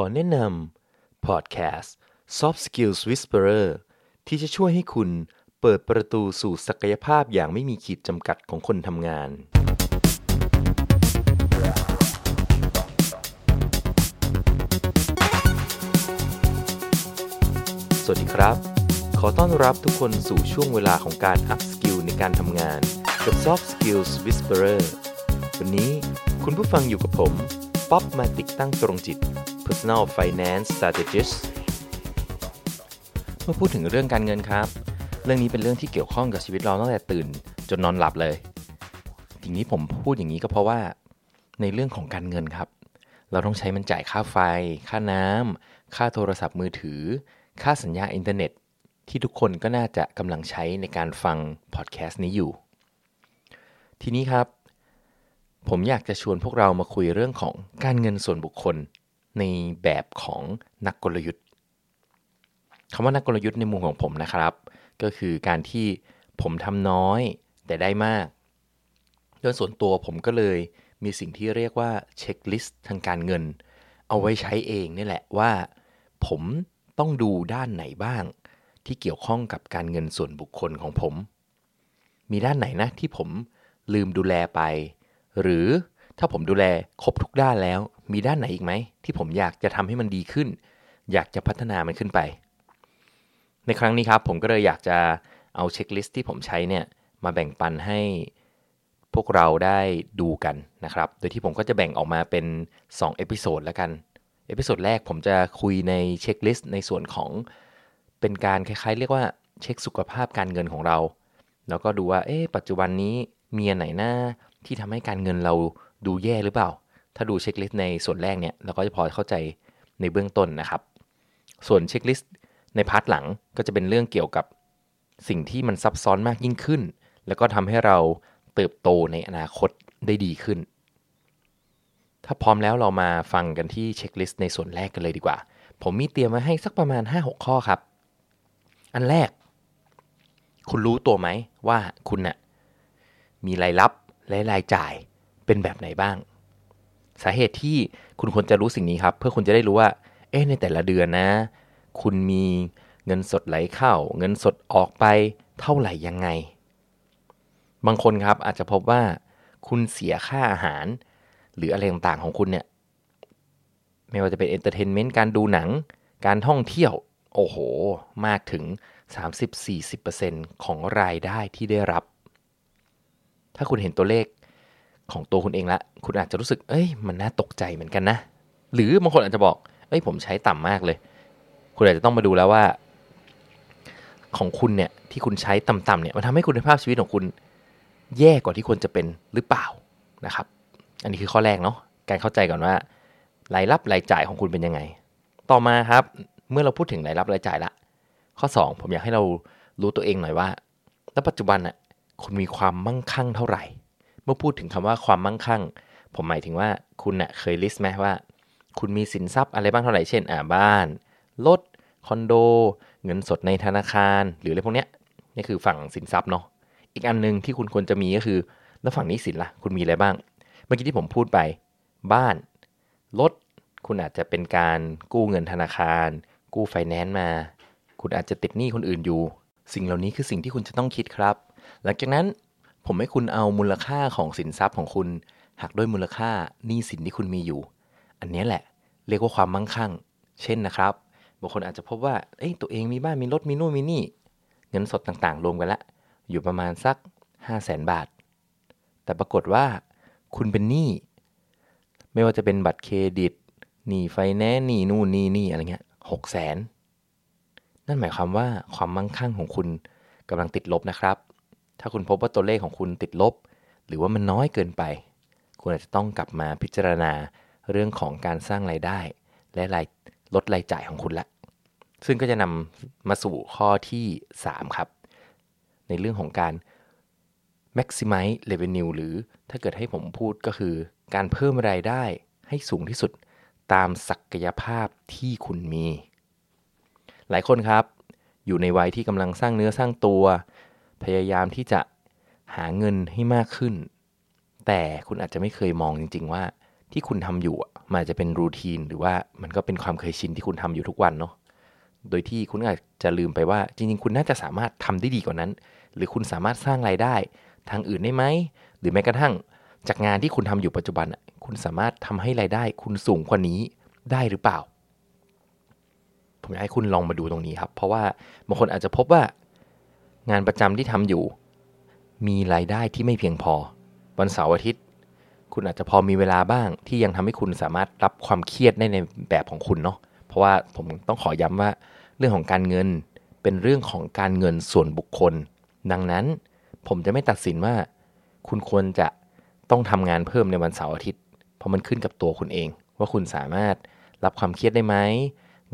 อแนะนำพอดแคสต์ Soft Skills Whisperer ที่จะช่วยให้คุณเปิดประตูสู่ศักยภาพอย่างไม่มีขีดจำกัดของคนทำงาน สวัสดีครับ ขอต้อนรับทุกคนสู่ช่วงเวลาของการ Up Skill ในการทำงาน กับ Soft Skills Whisperer วันนี้คุณผู้ฟังอยู่กับผม ป๊อบมาติกตั้งตรงจิต Personal Finance Strategist เมื่อพูดถึงเรื่องการเงินครับ เรื่องนี้เป็นเรื่องที่เกี่ยวข้องกับชีวิตเราตั้งแต่ตื่น จนนอนหลับเลยทีนี้ผมพูดอย่างนี้ก็เพราะว่า ในเรื่องของการเงินครับ เราต้องใช้มันจ่ายค่าไฟ ค่าน้ำค่าโทรศัพท์มือถือ ค่าสัญญาอินเทอร์เน็ต ที่ทุกคนก็น่าจะกำลังใช้ในการฟังพอดแคสต์นี้อยู่ ทีนี้ครับผมอยากจะชวนพวกเรามาคุยเรื่องของการเงินส่วนบุคคล ในแบบของนักกลยุทธ์คำว่านักกลยุทธ์ในมุมของผมนะครับ ก็คือการที่ผมทำน้อยแต่ได้มาก โดยส่วนตัวผมก็เลยมีสิ่งที่เรียกว่าเช็คลิสต์ทางการเงิน เอาไว้ใช้เองนี่แหละว่า ผมต้องดูด้านไหนบ้าง ที่เกี่ยวข้องกับการเงินส่วนบุคคลของผม มีด้านไหนนะที่ผมลืมดูแลไป หรือถ้าผมดูแลครบทุกด้านแล้ว มีด้านไหนอีกไหม ที่ผมอยากจะทำให้มันดีขึ้น อยากจะพัฒนามันขึ้นไป ในครั้งนี้ครับ ผมก็เลยอยากจะเอาเช็คลิสต์ที่ผมใช้เนี่ยมาแบ่งปันให้พวกเราได้ดูกันนะครับ โดยที่ผมก็จะแบ่งออกมาเป็น2 episode แล้วกัน episode แรกผมจะคุยใน checklist ในส่วนของเป็นการคล้ายๆ เรียกว่าเช็คสุขภาพการเงินของเรา แล้วก็ดูว่าเอ๊ะปัจจุบันนี้มีอันไหนน่าที่ทำให้การเงินเราดูแย่หรือเปล่า ถ้าดู checklist ในส่วนแรกเนี่ยเราก็จะพอเข้าใจในเบื้องต้นนะครับ ส่วน checklist ใน part หลังก็จะเป็นเรื่องเกี่ยวกับสิ่งที่มันซับซ้อนมากยิ่งขึ้น แล้วก็ทำให้เราเติบโตในอนาคตได้ดีขึ้น ถ้าพร้อมแล้วเรามาฟังกันที่เช็คลิสต์ในส่วนแรกกันเลยดีกว่า ผมมีเตรียมมาให้สักประมาณ 5-6 ข้อครับ อันแรก คุณรู้ตัวไหมว่าคุณน่ะมีรายรับและรายจ่ายเป็นแบบไหนบ้าง สาเหตุที่คุณควรจะรู้สิ่งนี้ครับ เพื่อคุณจะได้รู้ว่า เอ๊ะในแต่ละเดือนนะ คุณมีเงินสดไหลเข้า เงินสดออกไปเท่าไหร่ยังไง บางคนครับอาจจะพบว่า คุณเสียค่าอาหาร หรืออะไรต่างๆของคุณเนี่ย ไม่ว่าจะเป็น entertainment การดูหนัง การท่องเที่ยว โอ้โห มากถึง 30-40%ของรายได้ที่ได้รับ ถ้าคุณเห็นตัวเลข ของตัวคุณเองละ คุณอาจจะรู้สึก เอ้ย มันน่าตกใจเหมือนกันนะ หรือบางคนอาจจะบอก เอ้ย ผมใช้ต่ำมากเลย คุณอาจจะต้องมาดูแล้วว่า ของคุณเนี่ย ที่คุณใช้ต่ำๆเนี่ย มันทำให้คุณภาพชีวิตของคุณ แย่กว่าที่ควรจะเป็นหรือเปล่านะครับ อันนี้คือข้อแรกเนาะ การเข้าใจก่อนว่ารายรับรายจ่ายของคุณเป็นยังไง ต่อมาครับ เมื่อเราพูดถึงรายรับรายจ่ายละ ข้อ 2 ผมอยากให้เรารู้ตัวเองหน่อยว่าแล้วปัจจุบันน่ะ คุณมีความมั่งคั่งเท่าไหร่ เมื่อพูดถึงคำว่าความมั่งคั่ง ผมหมายถึงว่าคุณน่ะเคยลิสต์ไหมว่า คุณมีสินทรัพย์อะไรบ้างเท่าไหร่เช่นอ่าบ้านรถคอนโด เงินสดในธนาคาร หรืออะไรพวกเนี้ยนี่คือฝั่งสินทรัพย์เนาะอีกอันหนึ่งที่คุณควรจะมีก็คือ แล้วฝั่งนี้สินล่ะ คุณมีอะไรบ้าง เมื่อกี้ที่ผมพูดไป บ้านรถคุณอาจจะเป็นการกู้เงินธนาคาร กู้ไฟแนนซ์มา คุณอาจจะติดหนี้คนอื่นอยู่ สิ่งเหล่านี้คือสิ่งที่คุณจะต้องคิดครับ หลังจากนั้น ผมให้คุณเอามูลค่าของสินทรัพย์ของคุณหักด้วยมูลค่าหนี้สินที่คุณมีอยู่ อันนี้แหละ เรียกว่าความมั่งคั่ง เช่นนะครับบางคนอาจจะพบว่าเอ้ยตัวเองมีบ้านมีรถมีนู่นมีนี่ เงินสดต่างๆ รวมกันละอยู่ประมาณสัก 5 0 0แสนบาท แต่ปรากฏว่า คุณเป็นหนี้ไม่ว่าจะเป็นบัตรเครดิตหนี้ไฟแนนซ์หนี้นู่นหนี้นี่อะไรเงี้ยหกแสนนั่นหมายความว่าความมั่งคั่งของคุณกำลังติดลบนะครับ ถ้าคุณพบว่าตัวเลขของคุณติดลบ หรือว่ามันน้อยเกินไป คุณอาจจะต้องกลับมาพิจารณาเรื่องของการสร้างรายได้ และรายลดรายจ่ายของคุณละ ซึ่งก็จะนำมาสู่ข้อที่ 3 ครับ ในเรื่องของการ maximize revenue หรือถ้าเกิดให้ผมพูดก็คือ การเพิ่มรายได้ให้สูงที่สุดตามศักยภาพที่คุณมี หลายคนครับ อยู่ในวัยที่กำลังสร้างเนื้อสร้างตัว พยายามที่จะหาเงินให้มากขึ้น แต่คุณอาจจะไม่เคยมองจริง ๆ ว่าที่คุณทำอยู่มันจะเป็นรูทีนหรือว่ามันก็เป็นความเคยชินที่คุณทำอยู่ทุกวันเนาะโดยที่คุณอาจจะลืมไปว่า จริง ๆ คุณน่าจะสามารถทำได้ดีกว่านั้น หรือคุณสามารถสร้างรายได้ ทางอื่นได้ไหมหรือแม้กระทั่งจากงานที่คุณทำอยู่ปัจจุบันคุณสามารถทำให้รายได้ คุณสูงกว่านี้ได้หรือเปล่า ผมอยากให้คุณลองมาดูตรงนี้ครับ เพราะว่าบางคนอาจจะพบว่า งานประจำที่ทำอยู่ มีรายได้ที่ไม่เพียงพอ วันเสาร์อาทิตย์ คุณอาจจะพอมีเวลาบ้างที่ยังทำให้คุณสามารถรับความเครียดได้ในแบบของคุณเนาะเพราะว่าผมต้องขอย้ำว่า เรื่องของการเงินเป็นเรื่องของการเงินส่วนบุคคล ดังนั้นผมจะไม่ตัดสินว่า คุณควรจะต้องทำงานเพิ่มในวันเสาร์อาทิตย์ เพราะมันขึ้นกับตัวคุณเอง ว่าคุณสามารถรับความเครียดได้ไหม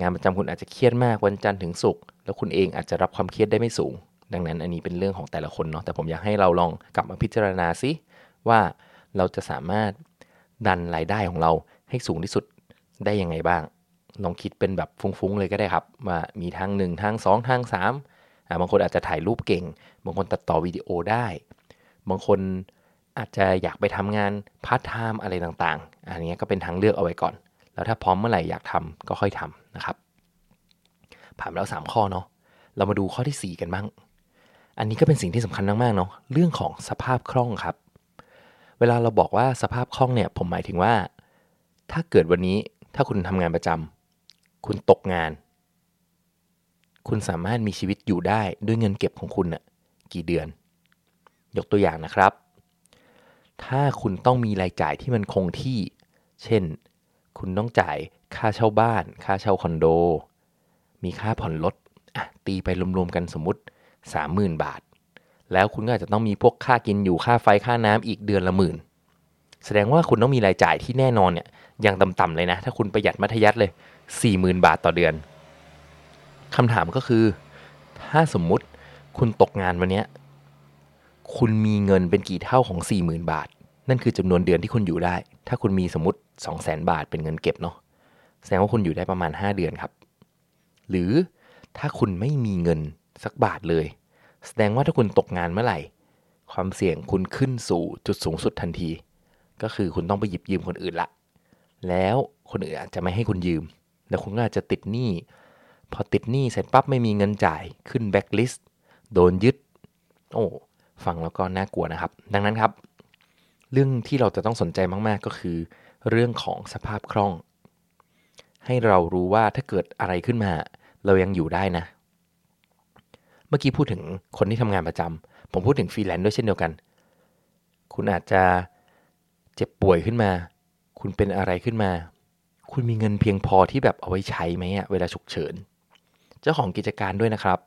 งานประจำคุณอาจจะเครียดมากวันจันทร์ถึงศุกร์แล้วคุณเองอาจจะรับความเครียดได้ไม่สูง ดังนั้นอันนี้เป็นเรื่องของแต่ละคนเนาะแต่ผมอยากให้เราลองกลับมาพิจารณาซิว่าเราจะสามารถดันรายได้ของเราให้สูงที่สุดได้ยังไงบ้าง ลองคิดเป็นแบบฟุ้งๆเลยก็ได้ครับ ว่ามีทางหนึ่งทางสองทางสามบางคนอาจจะถ่ายรูปเก่ง บางคนตัดต่อวิดีโอได้ บางคนอาจจะอยากไปทำงานพาร์ทไทม์อะไรต่างๆ อันนี้ก็เป็นทางเลือกเอาไว้ก่อน แล้วถ้าพร้อมเมื่อไหร่อยากทำก็ค่อยทำนะครับ ผ่านแล้ว 3 ข้อเนาะ เรามาดูข้อที่ 4 กันบ้าง อันนี้ก็เป็นสิ่งที่สำคัญมากๆเนาะเรื่องของสภาพคล่องครับ เวลาเราบอกว่าสภาพคล่องเนี่ยผมหมายถึงว่า ถ้าเกิดวันนี้ถ้าคุณทำงานประจำคุณตกงาน คุณสามารถมีชีวิตอยู่ได้ด้วยเงินเก็บของคุณน่ะกี่เดือน ยกตัวอย่างนะครับ ถ้าคุณต้องมีรายจ่ายที่มันคงที่ เช่น คุณต้องจ่ายค่าเช่าบ้าน ค่าเช่าคอนโด มีค่าผ่อนรถอะตีไปรวมๆกันสมมติ 30,000 บาท แล้วคุณก็อาจจะต้องมีพวกค่ากินอยู่ค่าไฟค่าน้ำอีกเดือนละหมื่น แสดงว่าคุณต้องมีรายจ่ายที่แน่นอนเนี่ยอย่างต่ำๆเลยนะ ถ้าคุณประหยัดมัธยัติเลย 40,000 บาทต่อเดือนคำถามก็คือ ถ้าสมมุติคุณตกงานวันนี้คุณมีเงินเป็นกี่เท่าของ 40,000 บาท นั่นคือจำนวนเดือนที่คุณอยู่ได้ ถ้าคุณมีสมมติ 200,000 บาทเป็นเงินเก็บเนาะแสดงว่าคุณอยู่ได้ประมาณ 5 เดือนครับ หรือถ้าคุณไม่มีเงิน สักบาทเลย แสดงว่าถ้าคุณตกงานเมื่อไหร่ ความเสี่ยงคุณขึ้นสู่จุดสูงสุดทันที ก็คือคุณต้องไปหยิบยืมคนอื่นละ แล้วคนอื่นอาจจะไม่ให้คุณยืม แล้วคุณก็อาจจะติดหนี้ พอติดหนี้เสร็จปั๊บไม่มีเงินจ่ายขึ้นแบ็คลิสต์โดนยึด โอ้ฟังแล้วก็น่ากลัวนะครับ ดังนั้นครับ เรื่องที่เราจะต้องสนใจมาก ๆ ก็คือ เรื่องของสภาพคล่อง ให้เรารู้ว่าถ้าเกิดอะไรขึ้นมา เรายังอยู่ได้นะ มื่อกี้พูดถึงคนที่ทำงานประจำผมพูดถึงฟรีแลนซ์ด้วยเช่นเดียวกัน คุณอาจจะเจ็บป่วยขึ้นมา คุณเป็นอะไรขึ้นมา คุณมีเงินเพียงพอที่แบบเอาไว้ใช้ไหมอะเวลาฉุกเฉิน เจ้าของกิจการด้วยนะครับ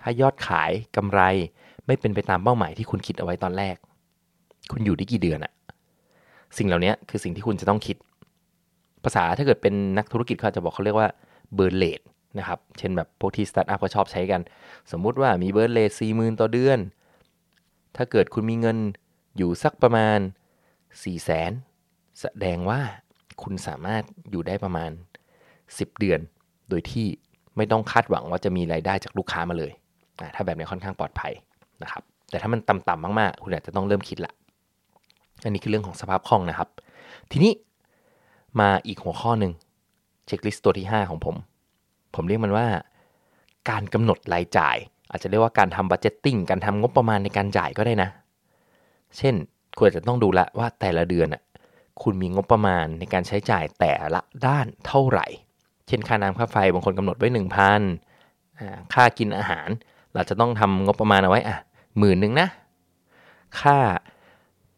ถ้ายอดขายกำไรไม่เป็นไปตามเป้าหมายที่คุณคิดเอาไว้ตอนแรก คุณอยู่ได้กี่เดือนอะสิ่งเหล่านี้คือสิ่งที่คุณจะต้องคิด ภาษาถ้าเกิดเป็นนักธุรกิจเขาจะบอกเขาเรียกว่าburn rate นะครับ เช่นแบบพวกที่สตาร์ทอัพเขาชอบใช้กัน สมมุติว่ามี burn rate สี่หมื่นต่อเดือน ถ้าเกิดคุณมีเงินอยู่สักประมาณสี่แสนแสดงว่าคุณสามารถอยู่ได้ประมาณ 10 เดือน โดยที่ไม่ต้องคาดหวังว่าจะมีรายได้จากลูกค้ามาเลย ถ้าแบบนี้ค่อนข้างปลอดภัยนะครับ แต่ถ้ามันต่ำๆมากๆ คุณอาจจะต้องเริ่มคิดละ อันนี้คือเรื่องของสภาพคล่องนะครับ ทีนี้มาอีกหัวข้อหนึ่ง checklist ตัวที่ 5 ของผม ผมเรียกมันว่า การกำหนดรายจ่าย อาจจะเรียกว่าการทำ budgeting การทำงบประมาณในการจ่ายก็ได้นะ เช่นคุณอาจะต้องดูละว่าแต่ละเดือนอะคุณมีงบประมาณในการใช้จ่ายแต่ละด้านเท่าไหร่ เช่นค่าน้ำค่าไฟบางคนกำหนดไว้ 1,000ค่ากินอาหาร เราจะต้องทำงบประมาณเอาไว้อะหมื่นหนึ่งนะ ค่า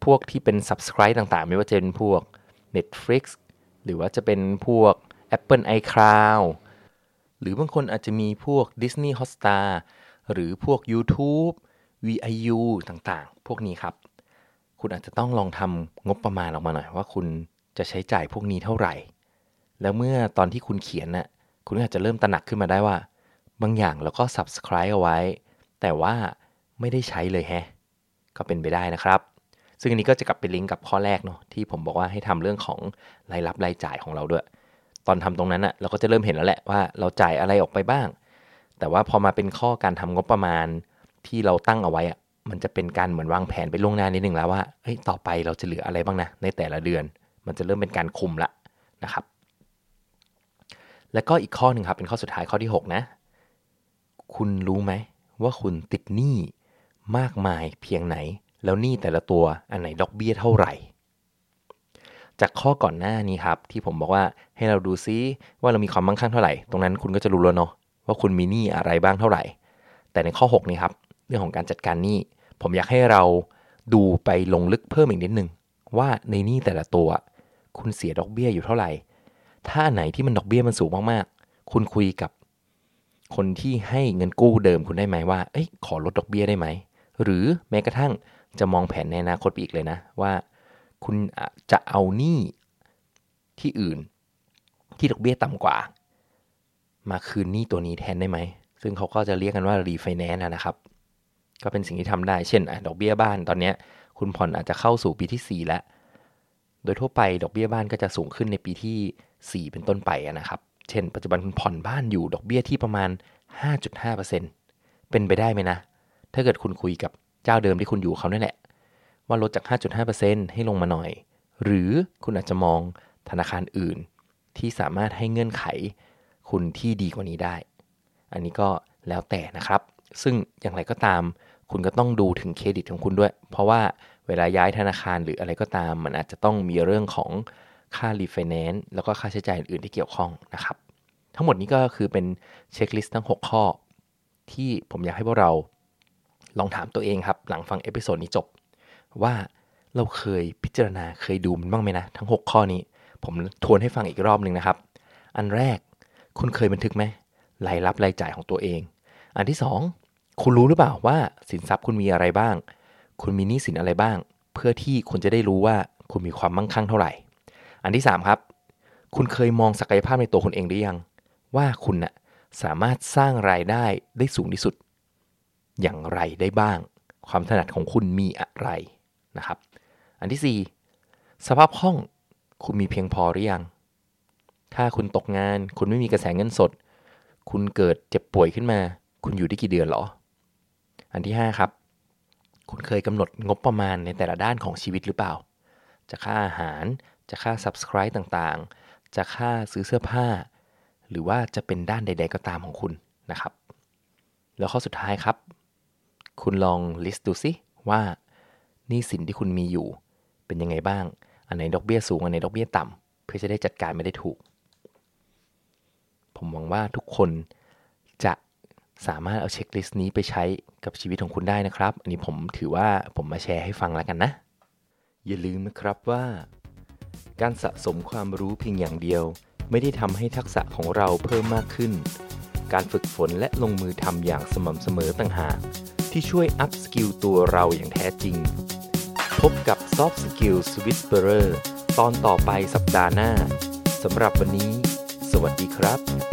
พวกที่เป็น subscribe ต่างๆ ไม่ว่าจะเป็นพวก Netflix หรือว่าจะเป็นพวก Apple iCloud หรือบางคนอาจจะมีพวก Disney Hotstar หรือพวก YouTube VIU ต่างๆ พวกนี้ครับ คุณอาจจะต้องลองทำงบประมาณออกมาหน่อย ว่าคุณจะใช้จ่ายพวกนี้เท่าไหร่ แล้วเมื่อตอนที่คุณเขียนน่ะคุณอาจจะเริ่มตระหนักขึ้นมาได้ว่า บางอย่างเราก็ subscribe เอาไว้ แต่ว่าไม่ได้ใช้เลยแฮะ ก็เป็นไปได้นะครับ ซึ่งอันนี้ก็จะกลับไปลิงก์กับข้อแรกเนาะที่ผมบอกว่าให้ทำเรื่องของรายรับรายจ่ายของเราด้วย ตอนทำตรงนั้นอะเราก็จะเริ่มเห็นแล้วแหละว่าเราจ่ายอะไรออกไปบ้าง แต่ว่าพอมาเป็นข้อการทำงบประมาณที่เราตั้งเอาไว้อะมันจะเป็นการเหมือนวางแผนไปล่วงหน้านิดนึงแล้วว่าเฮ้ยต่อไปเราจะเหลืออะไรบ้างนะในแต่ละเดือน มันจะเริ่มเป็นการคุมละนะครับ แล้วก็อีกข้อหนึ่งครับเป็นข้อสุดท้ายข้อที่ 6 นะ คุณรู้ไหมว่าคุณติดหนี้มากมายเพียงไหน แล้วหนี้แต่ละตัวอันไหนดอกเบี้ยเท่าไหร่ จากข้อก่อนหน้านี้ครับ ที่ผมบอกว่าให้เราดูซิว่าเรามีความมั่งคั่งเท่าไหร่ ตรงนั้นคุณก็จะรู้แล้วเนาะว่าคุณมีหนี้อะไรบ้างเท่าไหร่ แต่ในข้อ 6 นี้ครับ เรื่องของการจัดการหนี้ผมอยากให้เราดูไปลงลึกเพิ่มอีกนิดนึง ว่าในหนี้แต่ละตัว คุณเสียดอกเบี้ยอยู่เท่าไหร่ ถ้าไหนที่มันดอกเบี้ยมันสูงมากๆ คุณคุยกับ คนที่ให้เงินกู้เดิมคุณได้ไหมว่าเอ้ยขอลดดอกเบี้ยได้ไหมหรือแม้กระทั่งจะมองแผนในอนาคตไปอีกเลยนะว่า คุณจะเอาหนี้ที่อื่น ที่ดอกเบี้ยต่ำกว่า มาคืนหนี้ตัวนี้แทนได้ไหม ซึ่งเขาก็จะเรียกกันว่ารีไฟแนนซ์นะครับ ก็เป็นสิ่งที่ทำได้ เช่นดอกเบี้ยบ้านตอนนี้คุณผ่อนอาจจะเข้าสู่ปีที่ 4 แล้ว โดยทั่วไปดอกเบี้ยบ้านก็จะสูงขึ้นในปีที่ 4 เป็นต้นไปนะครับ เช่น ปัจจุบันคุณผ่อนบ้านอยู่ดอกเบี้ยที่ประมาณ 5.5%เป็นไปได้ไหมนะ ถ้าเกิดคุณคุยกับเจ้าเดิมที่คุณอยู่เขานั่นแหละ ว่าลดจาก 5.5%ให้ลงมาหน่อย หรือคุณอาจจะมองธนาคารอื่น ที่สามารถให้เงื่อนไข คุณที่ดีกว่านี้ได้ อันนี้ก็แล้วแต่นะครับ ซึ่งอย่างไรก็ตาม คุณก็ต้องดูถึงเครดิตของคุณด้วย เพราะว่าเวลาย้ายธนาคารหรืออะไรก็ตาม มันอาจจะต้องมีเรื่องของค่ารีไฟแนนซ์แล้วก็ค่าใช้จ่ายอื่นที่เกี่ยวข้องนะครับ ทั้งหมดนี้ก็คือเป็น checklist ทั้ง 6 ข้อ ที่ผมอยากให้พวกเราลองถามตัวเองครับ หลังฟัง episode นี้จบ ว่าเราเคยพิจารณาเคยดูมันบ้างไหมนะ ทั้ง 6 ข้อนี้ ผมทวนให้ฟังอีกรอบหนึ่งนะครับ อันแรกคุณเคยบันทึกไหมรายรับรายจ่ายของตัวเอง อันที่ 2 คุณรู้หรือเปล่าว่าสินทรัพย์คุณมีอะไรบ้าง คุณมีหนี้สินอะไรบ้าง เพื่อที่คุณจะได้รู้ว่าคุณมีความมั่งคั่งเท่าไหร่ อันที่ 3 ครับ คุณเคยมองศักยภาพในตัวคุณเองหรือยัง ว่าคุณนะ่ะสามารถสร้างรายได้ได้สูงที่สุด อย่างไรได้บ้าง ความถนัดของคุณมีอะไร นะครับ อันที่ 4 สภาพคล่องคุณมีเพียงพอหรือยัง ถ้าคุณตกงาน คุณไม่มีกระแสเงินสด คุณเกิดเจ็บป่วยขึ้นมา คุณอยู่ได้กี่เดือนหรอ อันที่ 5 ครับ คุณเคยกำหนดงบประมาณในแต่ละด้านของชีวิตหรือเปล่า จะค่าอาหาร จะค่า subscribe ต่างๆ จะค่าซื้อเสื้อผ้า หรือว่าจะเป็นด้านใด ๆ ก็ตามของคุณนะครับ แล้วข้อสุดท้ายครับ คุณลองลิสต์ดูซิว่า นี่สินที่คุณมีอยู่ เป็นยังไงบ้าง อันไหนดอกเบี้ยสูง อันไหนดอกเบี้ยต่ำเพื่อจะได้จัดการไม่ได้ถูก ผมหวังว่าทุกคนจะสามารถเอาเช็คลิสต์นี้ไปใช้กับชีวิตของคุณได้นะครับ อันนี้ผมถือว่าผมมาแชร์ให้ฟังแล้วกันนะ อย่าลืมนะครับว่า การสะสมความรู้เพียงอย่างเดียว ไม่ได้ทำให้ทักษะของเราเพิ่มมากขึ้น การฝึกฝนและลงมือทำอย่างสม่ำเสมอต่างหาก ที่ช่วย upskill ตัวเราอย่างแท้จริง พบกับ Soft Skills Whisperer ตอนต่อไปสัปดาห์หน้า สำหรับวันนี้ สวัสดีครับ